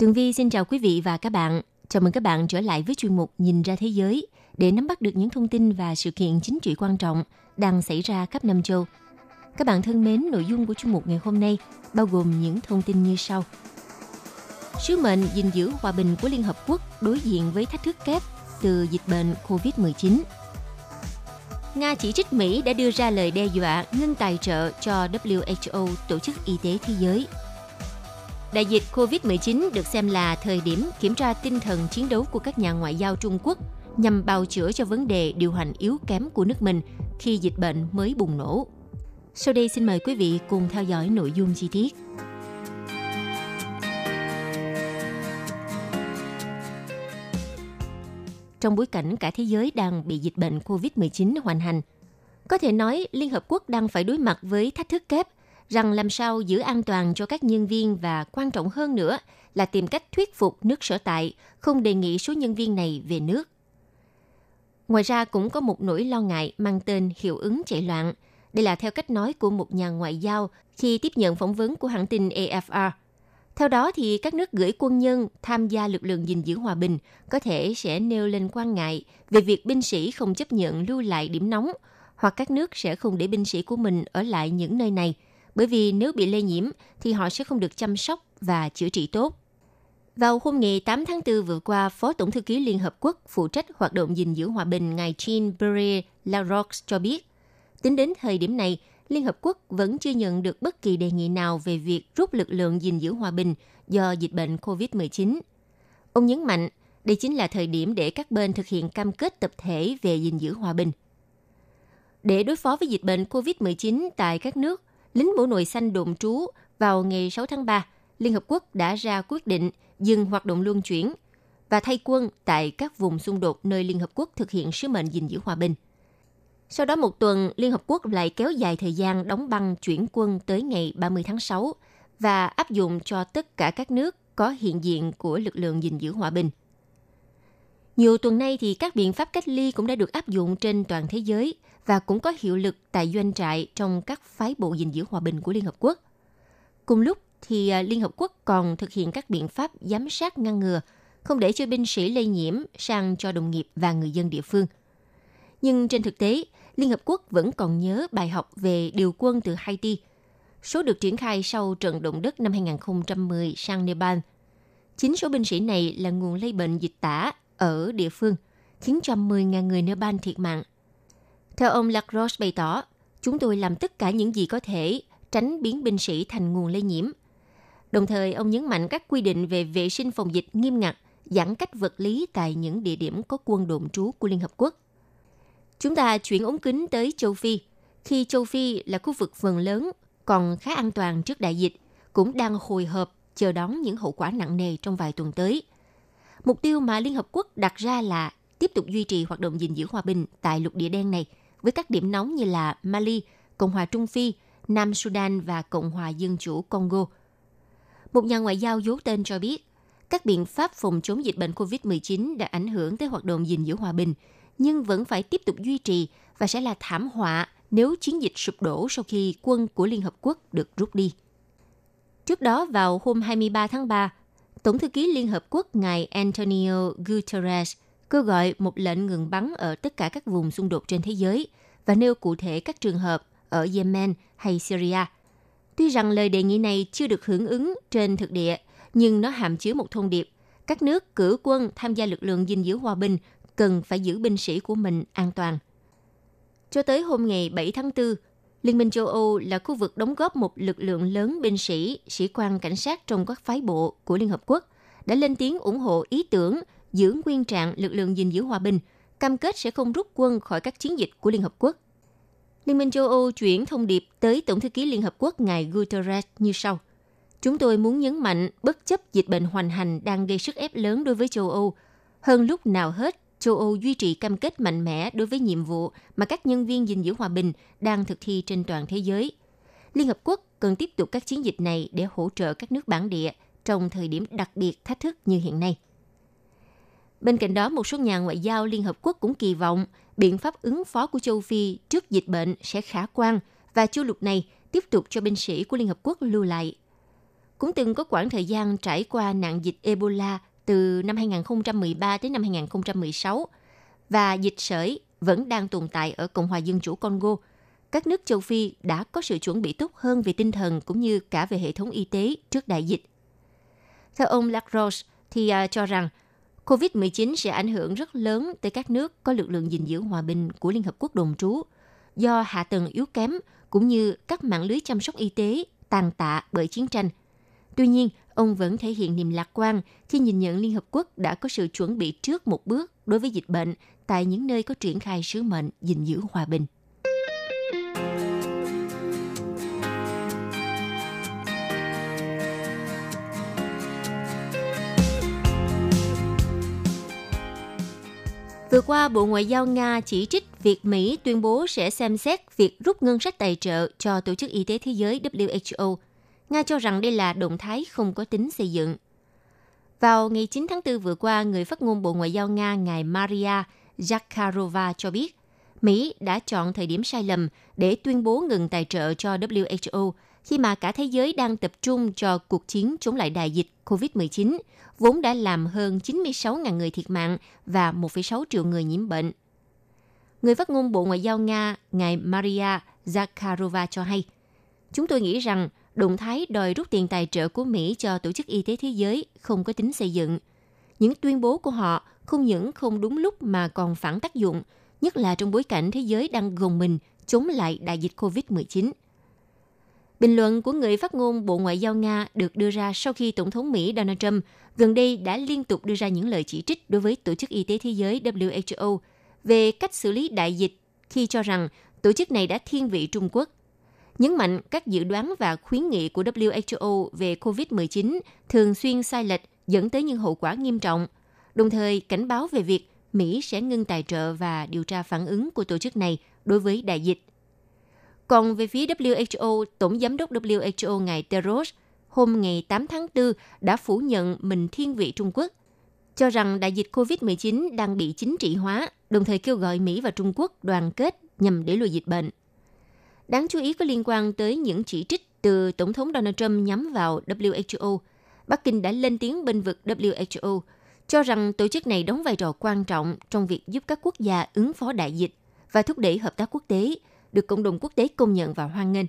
Tường Vi xin chào quý vị và các bạn. Chào mừng các bạn trở lại với chuyên mục Nhìn ra thế giới để nắm bắt được những thông tin và sự kiện chính trị quan trọng đang xảy ra khắp năm châu. Các bạn thân mến, nội dung của chuyên mục ngày hôm nay bao gồm những thông tin như sau. Sứ mệnh gìn giữ hòa bình của Liên Hợp Quốc đối diện với thách thức kép từ dịch bệnh COVID-19. Nga chỉ trích Mỹ đã đưa ra lời đe dọa ngưng tài trợ cho WHO, Tổ chức Y tế Thế giới – Đại dịch COVID-19 được xem là thời điểm kiểm tra tinh thần chiến đấu của các nhà ngoại giao Trung Quốc nhằm bào chữa cho vấn đề điều hành yếu kém của nước mình khi dịch bệnh mới bùng nổ. Sau đây xin mời quý vị cùng theo dõi nội dung chi tiết. Trong bối cảnh cả thế giới đang bị dịch bệnh COVID-19 hoành hành, có thể nói Liên Hợp Quốc đang phải đối mặt với thách thức kép rằng làm sao giữ an toàn cho các nhân viên và quan trọng hơn nữa là tìm cách thuyết phục nước sở tại, không đề nghị số nhân viên này về nước. Ngoài ra cũng có một nỗi lo ngại mang tên hiệu ứng chạy loạn. Đây là theo cách nói của một nhà ngoại giao khi tiếp nhận phỏng vấn của hãng tin AFR. Theo đó thì các nước gửi quân nhân tham gia lực lượng gìn giữ hòa bình có thể sẽ nêu lên quan ngại về việc binh sĩ không chấp nhận lưu lại điểm nóng hoặc các nước sẽ không để binh sĩ của mình ở lại những nơi này – bởi vì nếu bị lây nhiễm thì họ sẽ không được chăm sóc và chữa trị tốt. Vào hôm ngày 8 tháng 4 vừa qua, Phó Tổng thư ký Liên Hợp Quốc phụ trách hoạt động gìn giữ hòa bình ngài Jean Pierre Larox cho biết, tính đến thời điểm này, Liên Hợp Quốc vẫn chưa nhận được bất kỳ đề nghị nào về việc rút lực lượng gìn giữ hòa bình do dịch bệnh COVID-19. Ông nhấn mạnh, đây chính là thời điểm để các bên thực hiện cam kết tập thể về gìn giữ hòa bình. Để đối phó với dịch bệnh COVID-19 tại các nước, lính mũ nồi xanh đồn trú vào ngày 6 tháng 3, Liên Hợp Quốc đã ra quyết định dừng hoạt động luân chuyển và thay quân tại các vùng xung đột nơi Liên Hợp Quốc thực hiện sứ mệnh gìn giữ hòa bình. Sau đó một tuần, Liên Hợp Quốc lại kéo dài thời gian đóng băng chuyển quân tới ngày 30 tháng 6 và áp dụng cho tất cả các nước có hiện diện của lực lượng gìn giữ hòa bình. Nhiều tuần nay thì các biện pháp cách ly cũng đã được áp dụng trên toàn thế giới và cũng có hiệu lực tại doanh trại trong các phái bộ gìn giữ hòa bình của Liên Hợp Quốc. Cùng lúc thì à, Liên Hợp Quốc còn thực hiện các biện pháp giám sát ngăn ngừa, không để cho binh sĩ lây nhiễm sang cho đồng nghiệp và người dân địa phương. Nhưng trên thực tế, Liên Hợp Quốc vẫn còn nhớ bài học về điều quân từ Haiti, số được triển khai sau trận động đất năm 2010 sang Nepal. Chính số binh sĩ này là nguồn lây bệnh dịch tả ở địa phương, khiến cho 10.000 người Nepal thiệt mạng. Theo ông Lacrosse bày tỏ, chúng tôi làm tất cả những gì có thể tránh biến binh sĩ thành nguồn lây nhiễm. Đồng thời, ông nhấn mạnh các quy định về vệ sinh phòng dịch nghiêm ngặt, giãn cách vật lý tại những địa điểm có quân đồn trú của Liên Hợp Quốc. Chúng ta chuyển ống kính tới châu Phi. Khi châu Phi là khu vực phần lớn còn khá an toàn trước đại dịch, cũng đang hồi hộp chờ đón những hậu quả nặng nề trong vài tuần tới. Mục tiêu mà Liên Hợp Quốc đặt ra là tiếp tục duy trì hoạt động gìn giữ hòa bình tại lục địa đen này với các điểm nóng như là Mali, Cộng hòa Trung Phi, Nam Sudan và Cộng hòa Dân chủ Congo. Một nhà ngoại giao dấu tên cho biết, các biện pháp phòng chống dịch bệnh COVID-19 đã ảnh hưởng tới hoạt động gìn giữ hòa bình, nhưng vẫn phải tiếp tục duy trì và sẽ là thảm họa nếu chiến dịch sụp đổ sau khi quân của Liên Hợp Quốc được rút đi. Trước đó vào hôm 23 tháng 3, Tổng thư ký Liên Hợp Quốc ngài Antonio Guterres kêu gọi một lệnh ngừng bắn ở tất cả các vùng xung đột trên thế giới và nêu cụ thể các trường hợp ở Yemen hay Syria. Tuy rằng lời đề nghị này chưa được hưởng ứng trên thực địa, nhưng nó hàm chứa một thông điệp. Các nước cử quân tham gia lực lượng gìn giữ hòa bình cần phải giữ binh sĩ của mình an toàn. Cho tới hôm ngày 7 tháng 4, Liên minh châu Âu là khu vực đóng góp một lực lượng lớn binh sĩ, sĩ quan cảnh sát trong các phái bộ của Liên Hợp Quốc, đã lên tiếng ủng hộ ý tưởng giữ nguyên trạng lực lượng gìn giữ hòa bình, cam kết sẽ không rút quân khỏi các chiến dịch của Liên Hợp Quốc. Liên minh châu Âu chuyển thông điệp tới Tổng thư ký Liên Hợp Quốc ngài Guterres như sau. Chúng tôi muốn nhấn mạnh bất chấp dịch bệnh hoành hành đang gây sức ép lớn đối với châu Âu. Hơn lúc nào hết, châu Âu duy trì cam kết mạnh mẽ đối với nhiệm vụ mà các nhân viên gìn giữ hòa bình đang thực thi trên toàn thế giới. Liên Hợp Quốc cần tiếp tục các chiến dịch này để hỗ trợ các nước bản địa trong thời điểm đặc biệt thách thức như hiện nay. Bên cạnh đó, một số nhà ngoại giao Liên Hợp Quốc cũng kỳ vọng biện pháp ứng phó của châu Phi trước dịch bệnh sẽ khả quan và châu lục này tiếp tục cho binh sĩ của Liên Hợp Quốc lưu lại. Cũng từng có quãng thời gian trải qua nạn dịch Ebola từ năm 2013 đến năm 2016 và dịch sởi vẫn đang tồn tại ở Cộng hòa Dân chủ Congo. Các nước châu Phi đã có sự chuẩn bị tốt hơn về tinh thần cũng như cả về hệ thống y tế trước đại dịch. Theo ông Lacrosse thì uh, cho rằng COVID-19 sẽ ảnh hưởng rất lớn tới các nước có lực lượng gìn giữ hòa bình của Liên Hợp Quốc đồn trú do hạ tầng yếu kém cũng như các mạng lưới chăm sóc y tế tàn tạ bởi chiến tranh. Tuy nhiên, ông vẫn thể hiện niềm lạc quan khi nhìn nhận Liên Hợp Quốc đã có sự chuẩn bị trước một bước đối với dịch bệnh tại những nơi có triển khai sứ mệnh gìn giữ hòa bình. Vừa qua, Bộ Ngoại giao Nga chỉ trích việc Mỹ tuyên bố sẽ xem xét việc rút ngân sách tài trợ cho Tổ chức Y tế Thế giới WHO. Nga cho rằng đây là động thái không có tính xây dựng. Vào ngày 9 tháng 4 vừa qua, người phát ngôn Bộ Ngoại giao Nga ngài Maria Zakharova cho biết, Mỹ đã chọn thời điểm sai lầm để tuyên bố ngừng tài trợ cho WHO khi mà cả thế giới đang tập trung cho cuộc chiến chống lại đại dịch COVID-19, vốn đã làm hơn 96.000 người thiệt mạng và 1,6 triệu người nhiễm bệnh. Người phát ngôn Bộ Ngoại giao Nga, ngài Maria Zakharova cho hay, Chúng tôi nghĩ rằng động thái đòi rút tiền tài trợ của Mỹ cho Tổ chức Y tế Thế giới không có tính xây dựng. Những tuyên bố của họ không những không đúng lúc mà còn phản tác dụng, nhất là trong bối cảnh thế giới đang gồng mình chống lại đại dịch COVID-19. Bình luận của người phát ngôn Bộ Ngoại giao Nga được đưa ra sau khi Tổng thống Mỹ Donald Trump gần đây đã liên tục đưa ra những lời chỉ trích đối với Tổ chức Y tế Thế giới WHO về cách xử lý đại dịch khi cho rằng tổ chức này đã thiên vị Trung Quốc. Nhấn mạnh các dự đoán và khuyến nghị của WHO về COVID-19 thường xuyên sai lệch dẫn tới những hậu quả nghiêm trọng, đồng thời cảnh báo về việc Mỹ sẽ ngưng tài trợ và điều tra phản ứng của tổ chức này đối với đại dịch. Còn về phía WHO, Tổng Giám đốc WHO ngài Tedros hôm ngày 8 tháng 4 đã phủ nhận mình thiên vị Trung Quốc, cho rằng đại dịch COVID-19 đang bị chính trị hóa, đồng thời kêu gọi Mỹ và Trung Quốc đoàn kết nhằm đẩy lùi dịch bệnh. Đáng chú ý có liên quan tới những chỉ trích từ Tổng thống Donald Trump nhắm vào WHO. Bắc Kinh đã lên tiếng bên vực WHO, cho rằng tổ chức này đóng vai trò quan trọng trong việc giúp các quốc gia ứng phó đại dịch và thúc đẩy hợp tác quốc tế, được cộng đồng quốc tế công nhận và hoan nghênh.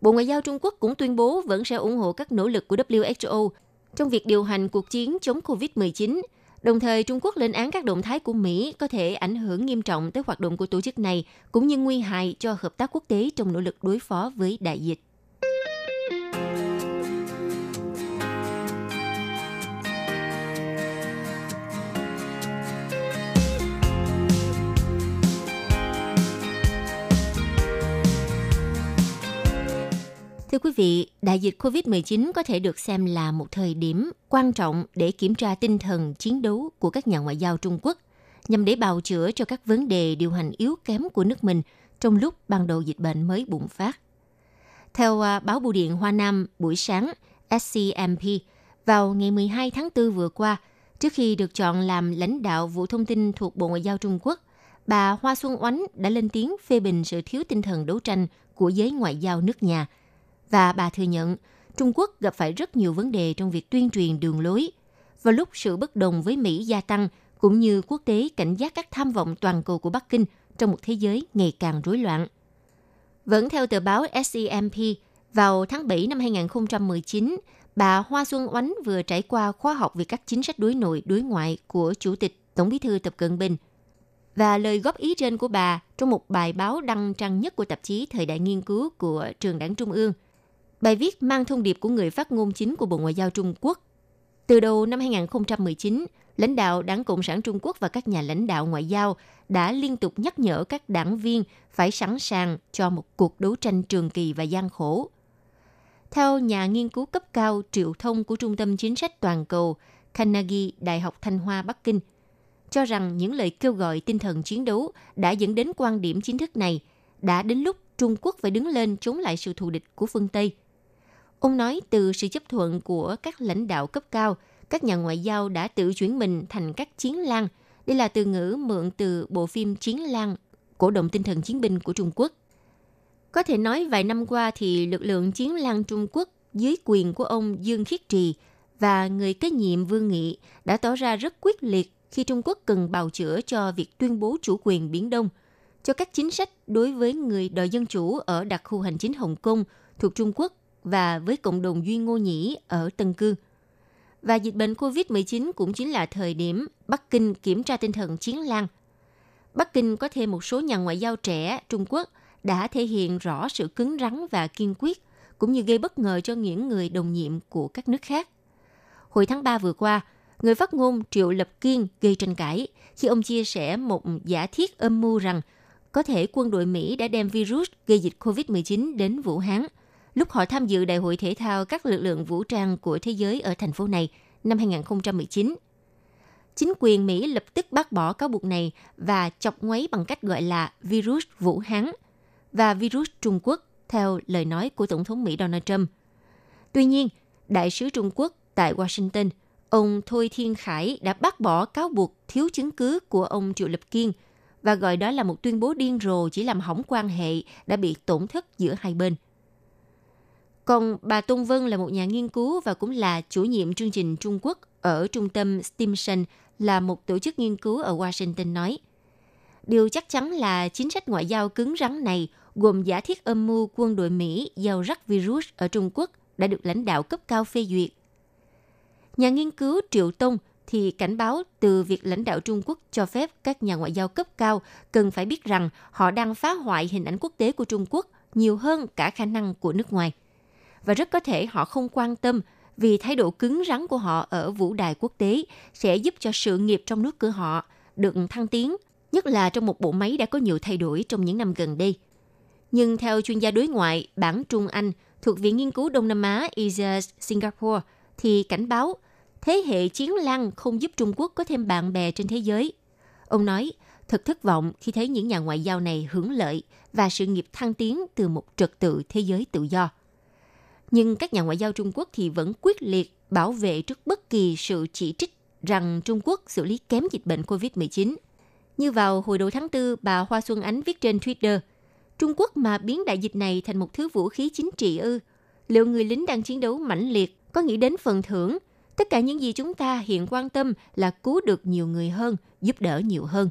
Bộ Ngoại giao Trung Quốc cũng tuyên bố vẫn sẽ ủng hộ các nỗ lực của WHO trong việc điều hành cuộc chiến chống COVID-19. Đồng thời, Trung Quốc lên án các động thái của Mỹ có thể ảnh hưởng nghiêm trọng tới hoạt động của tổ chức này, cũng như nguy hại cho hợp tác quốc tế trong nỗ lực đối phó với đại dịch. Thưa quý vị, đại dịch COVID-19 có thể được xem là một thời điểm quan trọng để kiểm tra tinh thần chiến đấu của các nhà ngoại giao Trung Quốc, nhằm để bào chữa cho các vấn đề điều hành yếu kém của nước mình trong lúc ban đầu dịch bệnh mới bùng phát. Theo à, báo Bưu điện Hoa Nam buổi sáng SCMP, vào ngày 12 tháng 4 vừa qua, trước khi được chọn làm lãnh đạo vụ thông tin thuộc Bộ Ngoại giao Trung Quốc, bà Hoa Xuân Oánh đã lên tiếng phê bình sự thiếu tinh thần đấu tranh của giới ngoại giao nước nhà – và bà thừa nhận Trung Quốc gặp phải rất nhiều vấn đề trong việc tuyên truyền đường lối. Vào lúc sự bất đồng với Mỹ gia tăng, cũng như quốc tế cảnh giác các tham vọng toàn cầu của Bắc Kinh trong một thế giới ngày càng rối loạn. Vẫn theo tờ báo SEMP, vào tháng 7 năm 2019, bà Hoa Xuân Oánh vừa trải qua khóa học về các chính sách đối nội đối ngoại của Chủ tịch Tổng bí thư Tập Cận Bình. Và lời góp ý trên của bà trong một bài báo đăng trang nhất của tạp chí Thời đại nghiên cứu của Trường Đảng Trung ương – Bài viết mang thông điệp của người phát ngôn chính của Bộ Ngoại giao Trung Quốc. Từ đầu năm 2019, lãnh đạo Đảng Cộng sản Trung Quốc và các nhà lãnh đạo ngoại giao đã liên tục nhắc nhở các đảng viên phải sẵn sàng cho một cuộc đấu tranh trường kỳ và gian khổ. Theo nhà nghiên cứu cấp cao triệu thông của Trung tâm Chính sách Toàn cầu Carnegie Đại học Thanh Hoa Bắc Kinh, cho rằng những lời kêu gọi tinh thần chiến đấu đã dẫn đến quan điểm chính thức này đã đến lúc Trung Quốc phải đứng lên chống lại sự thù địch của phương Tây. Ông nói từ sự chấp thuận của các lãnh đạo cấp cao, các nhà ngoại giao đã tự chuyển mình thành các chiến lang. Đây là từ ngữ mượn từ bộ phim Chiến lang, cổ động tinh thần chiến binh của Trung Quốc. Có thể nói vài năm qua thì lực lượng chiến lang Trung Quốc dưới quyền của ông Dương Khiết Trì và người kế nhiệm Vương Nghị đã tỏ ra rất quyết liệt khi Trung Quốc cần bào chữa cho việc tuyên bố chủ quyền Biển Đông, cho các chính sách đối với người đòi dân chủ ở đặc khu hành chính Hồng Kông thuộc Trung Quốc và với cộng đồng Duy Ngô Nhĩ ở Tân Cương. Và dịch bệnh COVID-19 cũng chính là thời điểm Bắc Kinh kiểm tra tinh thần chiến lang. Bắc Kinh có thêm một số nhà ngoại giao trẻ Trung Quốc đã thể hiện rõ sự cứng rắn và kiên quyết, cũng như gây bất ngờ cho những người đồng nhiệm của các nước khác. Hồi tháng 3 vừa qua, người phát ngôn Triệu Lập Kiên gây tranh cãi khi ông chia sẻ một giả thiết âm mưu rằng có thể quân đội Mỹ đã đem virus gây dịch COVID-19 đến Vũ Hán lúc họ tham dự Đại hội thể thao các lực lượng vũ trang của thế giới ở thành phố này năm 2019. Chính quyền Mỹ lập tức bác bỏ cáo buộc này và chọc ngoáy bằng cách gọi là virus Vũ Hán và virus Trung Quốc, theo lời nói của Tổng thống Mỹ Donald Trump. Tuy nhiên, Đại sứ Trung Quốc tại Washington, ông Thôi Thiên Khải đã bác bỏ cáo buộc thiếu chứng cứ của ông Triệu Lập Kiên và gọi đó là một tuyên bố điên rồ chỉ làm hỏng quan hệ đã bị tổn thất giữa hai bên. Còn bà Tôn Vân là một nhà nghiên cứu và cũng là chủ nhiệm chương trình Trung Quốc ở trung tâm Stimson, là một tổ chức nghiên cứu ở Washington nói. Điều chắc chắn là chính sách ngoại giao cứng rắn này, gồm giả thiết âm mưu quân đội Mỹ gieo rắc virus ở Trung Quốc, đã được lãnh đạo cấp cao phê duyệt. Nhà nghiên cứu Triệu Tông thì cảnh báo từ việc lãnh đạo Trung Quốc cho phép các nhà ngoại giao cấp cao cần phải biết rằng họ đang phá hoại hình ảnh quốc tế của Trung Quốc nhiều hơn cả khả năng của nước ngoài. Và rất có thể họ không quan tâm vì thái độ cứng rắn của họ ở vũ đài quốc tế sẽ giúp cho sự nghiệp trong nước của họ được thăng tiến, nhất là trong một bộ máy đã có nhiều thay đổi trong những năm gần đây. Nhưng theo chuyên gia đối ngoại bản Trung Anh thuộc Viện Nghiên cứu Đông Nam Á Asia Singapore thì cảnh báo thế hệ chiến lăng không giúp Trung Quốc có thêm bạn bè trên thế giới. Ông nói, thật thất vọng khi thấy những nhà ngoại giao này hưởng lợi và sự nghiệp thăng tiến từ một trật tự thế giới tự do. Nhưng các nhà ngoại giao Trung Quốc thì vẫn quyết liệt bảo vệ trước bất kỳ sự chỉ trích rằng Trung Quốc xử lý kém dịch bệnh COVID-19. Như vào hồi đầu tháng 4, bà Hoa Xuân Ánh viết trên Twitter, Trung Quốc mà biến đại dịch này thành một thứ vũ khí chính trị ư? Liệu người lính đang chiến đấu mãnh liệt có nghĩ đến phần thưởng Tất cả những gì chúng ta hiện quan tâm là cứu được nhiều người hơn, giúp đỡ nhiều hơn.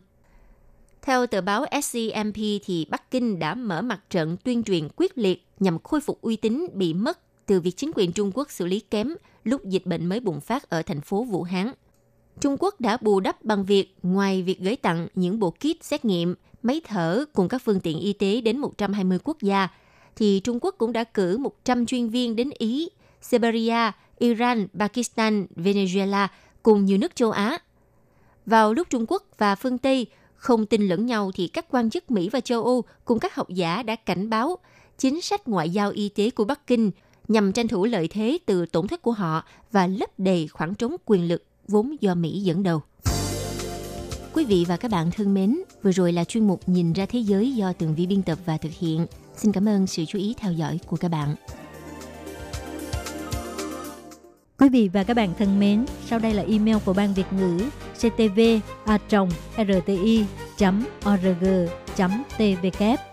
Theo tờ báo SCMP thì Bắc Kinh đã mở mặt trận tuyên truyền quyết liệt nhằm khôi phục uy tín bị mất từ việc chính quyền Trung Quốc xử lý kém lúc dịch bệnh mới bùng phát ở thành phố Vũ Hán. Trung Quốc đã bù đắp bằng việc ngoài việc gửi tặng những bộ kit xét nghiệm, máy thở cùng các phương tiện y tế đến 120 quốc gia, thì Trung Quốc cũng đã cử 100 chuyên viên đến Ý, Siberia, Iran, Pakistan, Venezuela cùng nhiều nước châu Á. Vào lúc Trung Quốc và phương Tây không tin lẫn nhau thì các quan chức Mỹ và châu Âu cùng các học giả đã cảnh báo chính sách ngoại giao y tế của Bắc Kinh nhằm tranh thủ lợi thế từ tổn thất của họ và lấp đầy khoảng trống quyền lực vốn do Mỹ dẫn đầu. Quý vị và các bạn thân mến, vừa rồi là chuyên mục Nhìn ra thế giới do Tường Vi biên tập và thực hiện. Xin cảm ơn sự chú ý theo dõi của các bạn. Quý vị và các bạn thân mến, sau đây là email của Ban Việt ngữ ctv a rti org tvk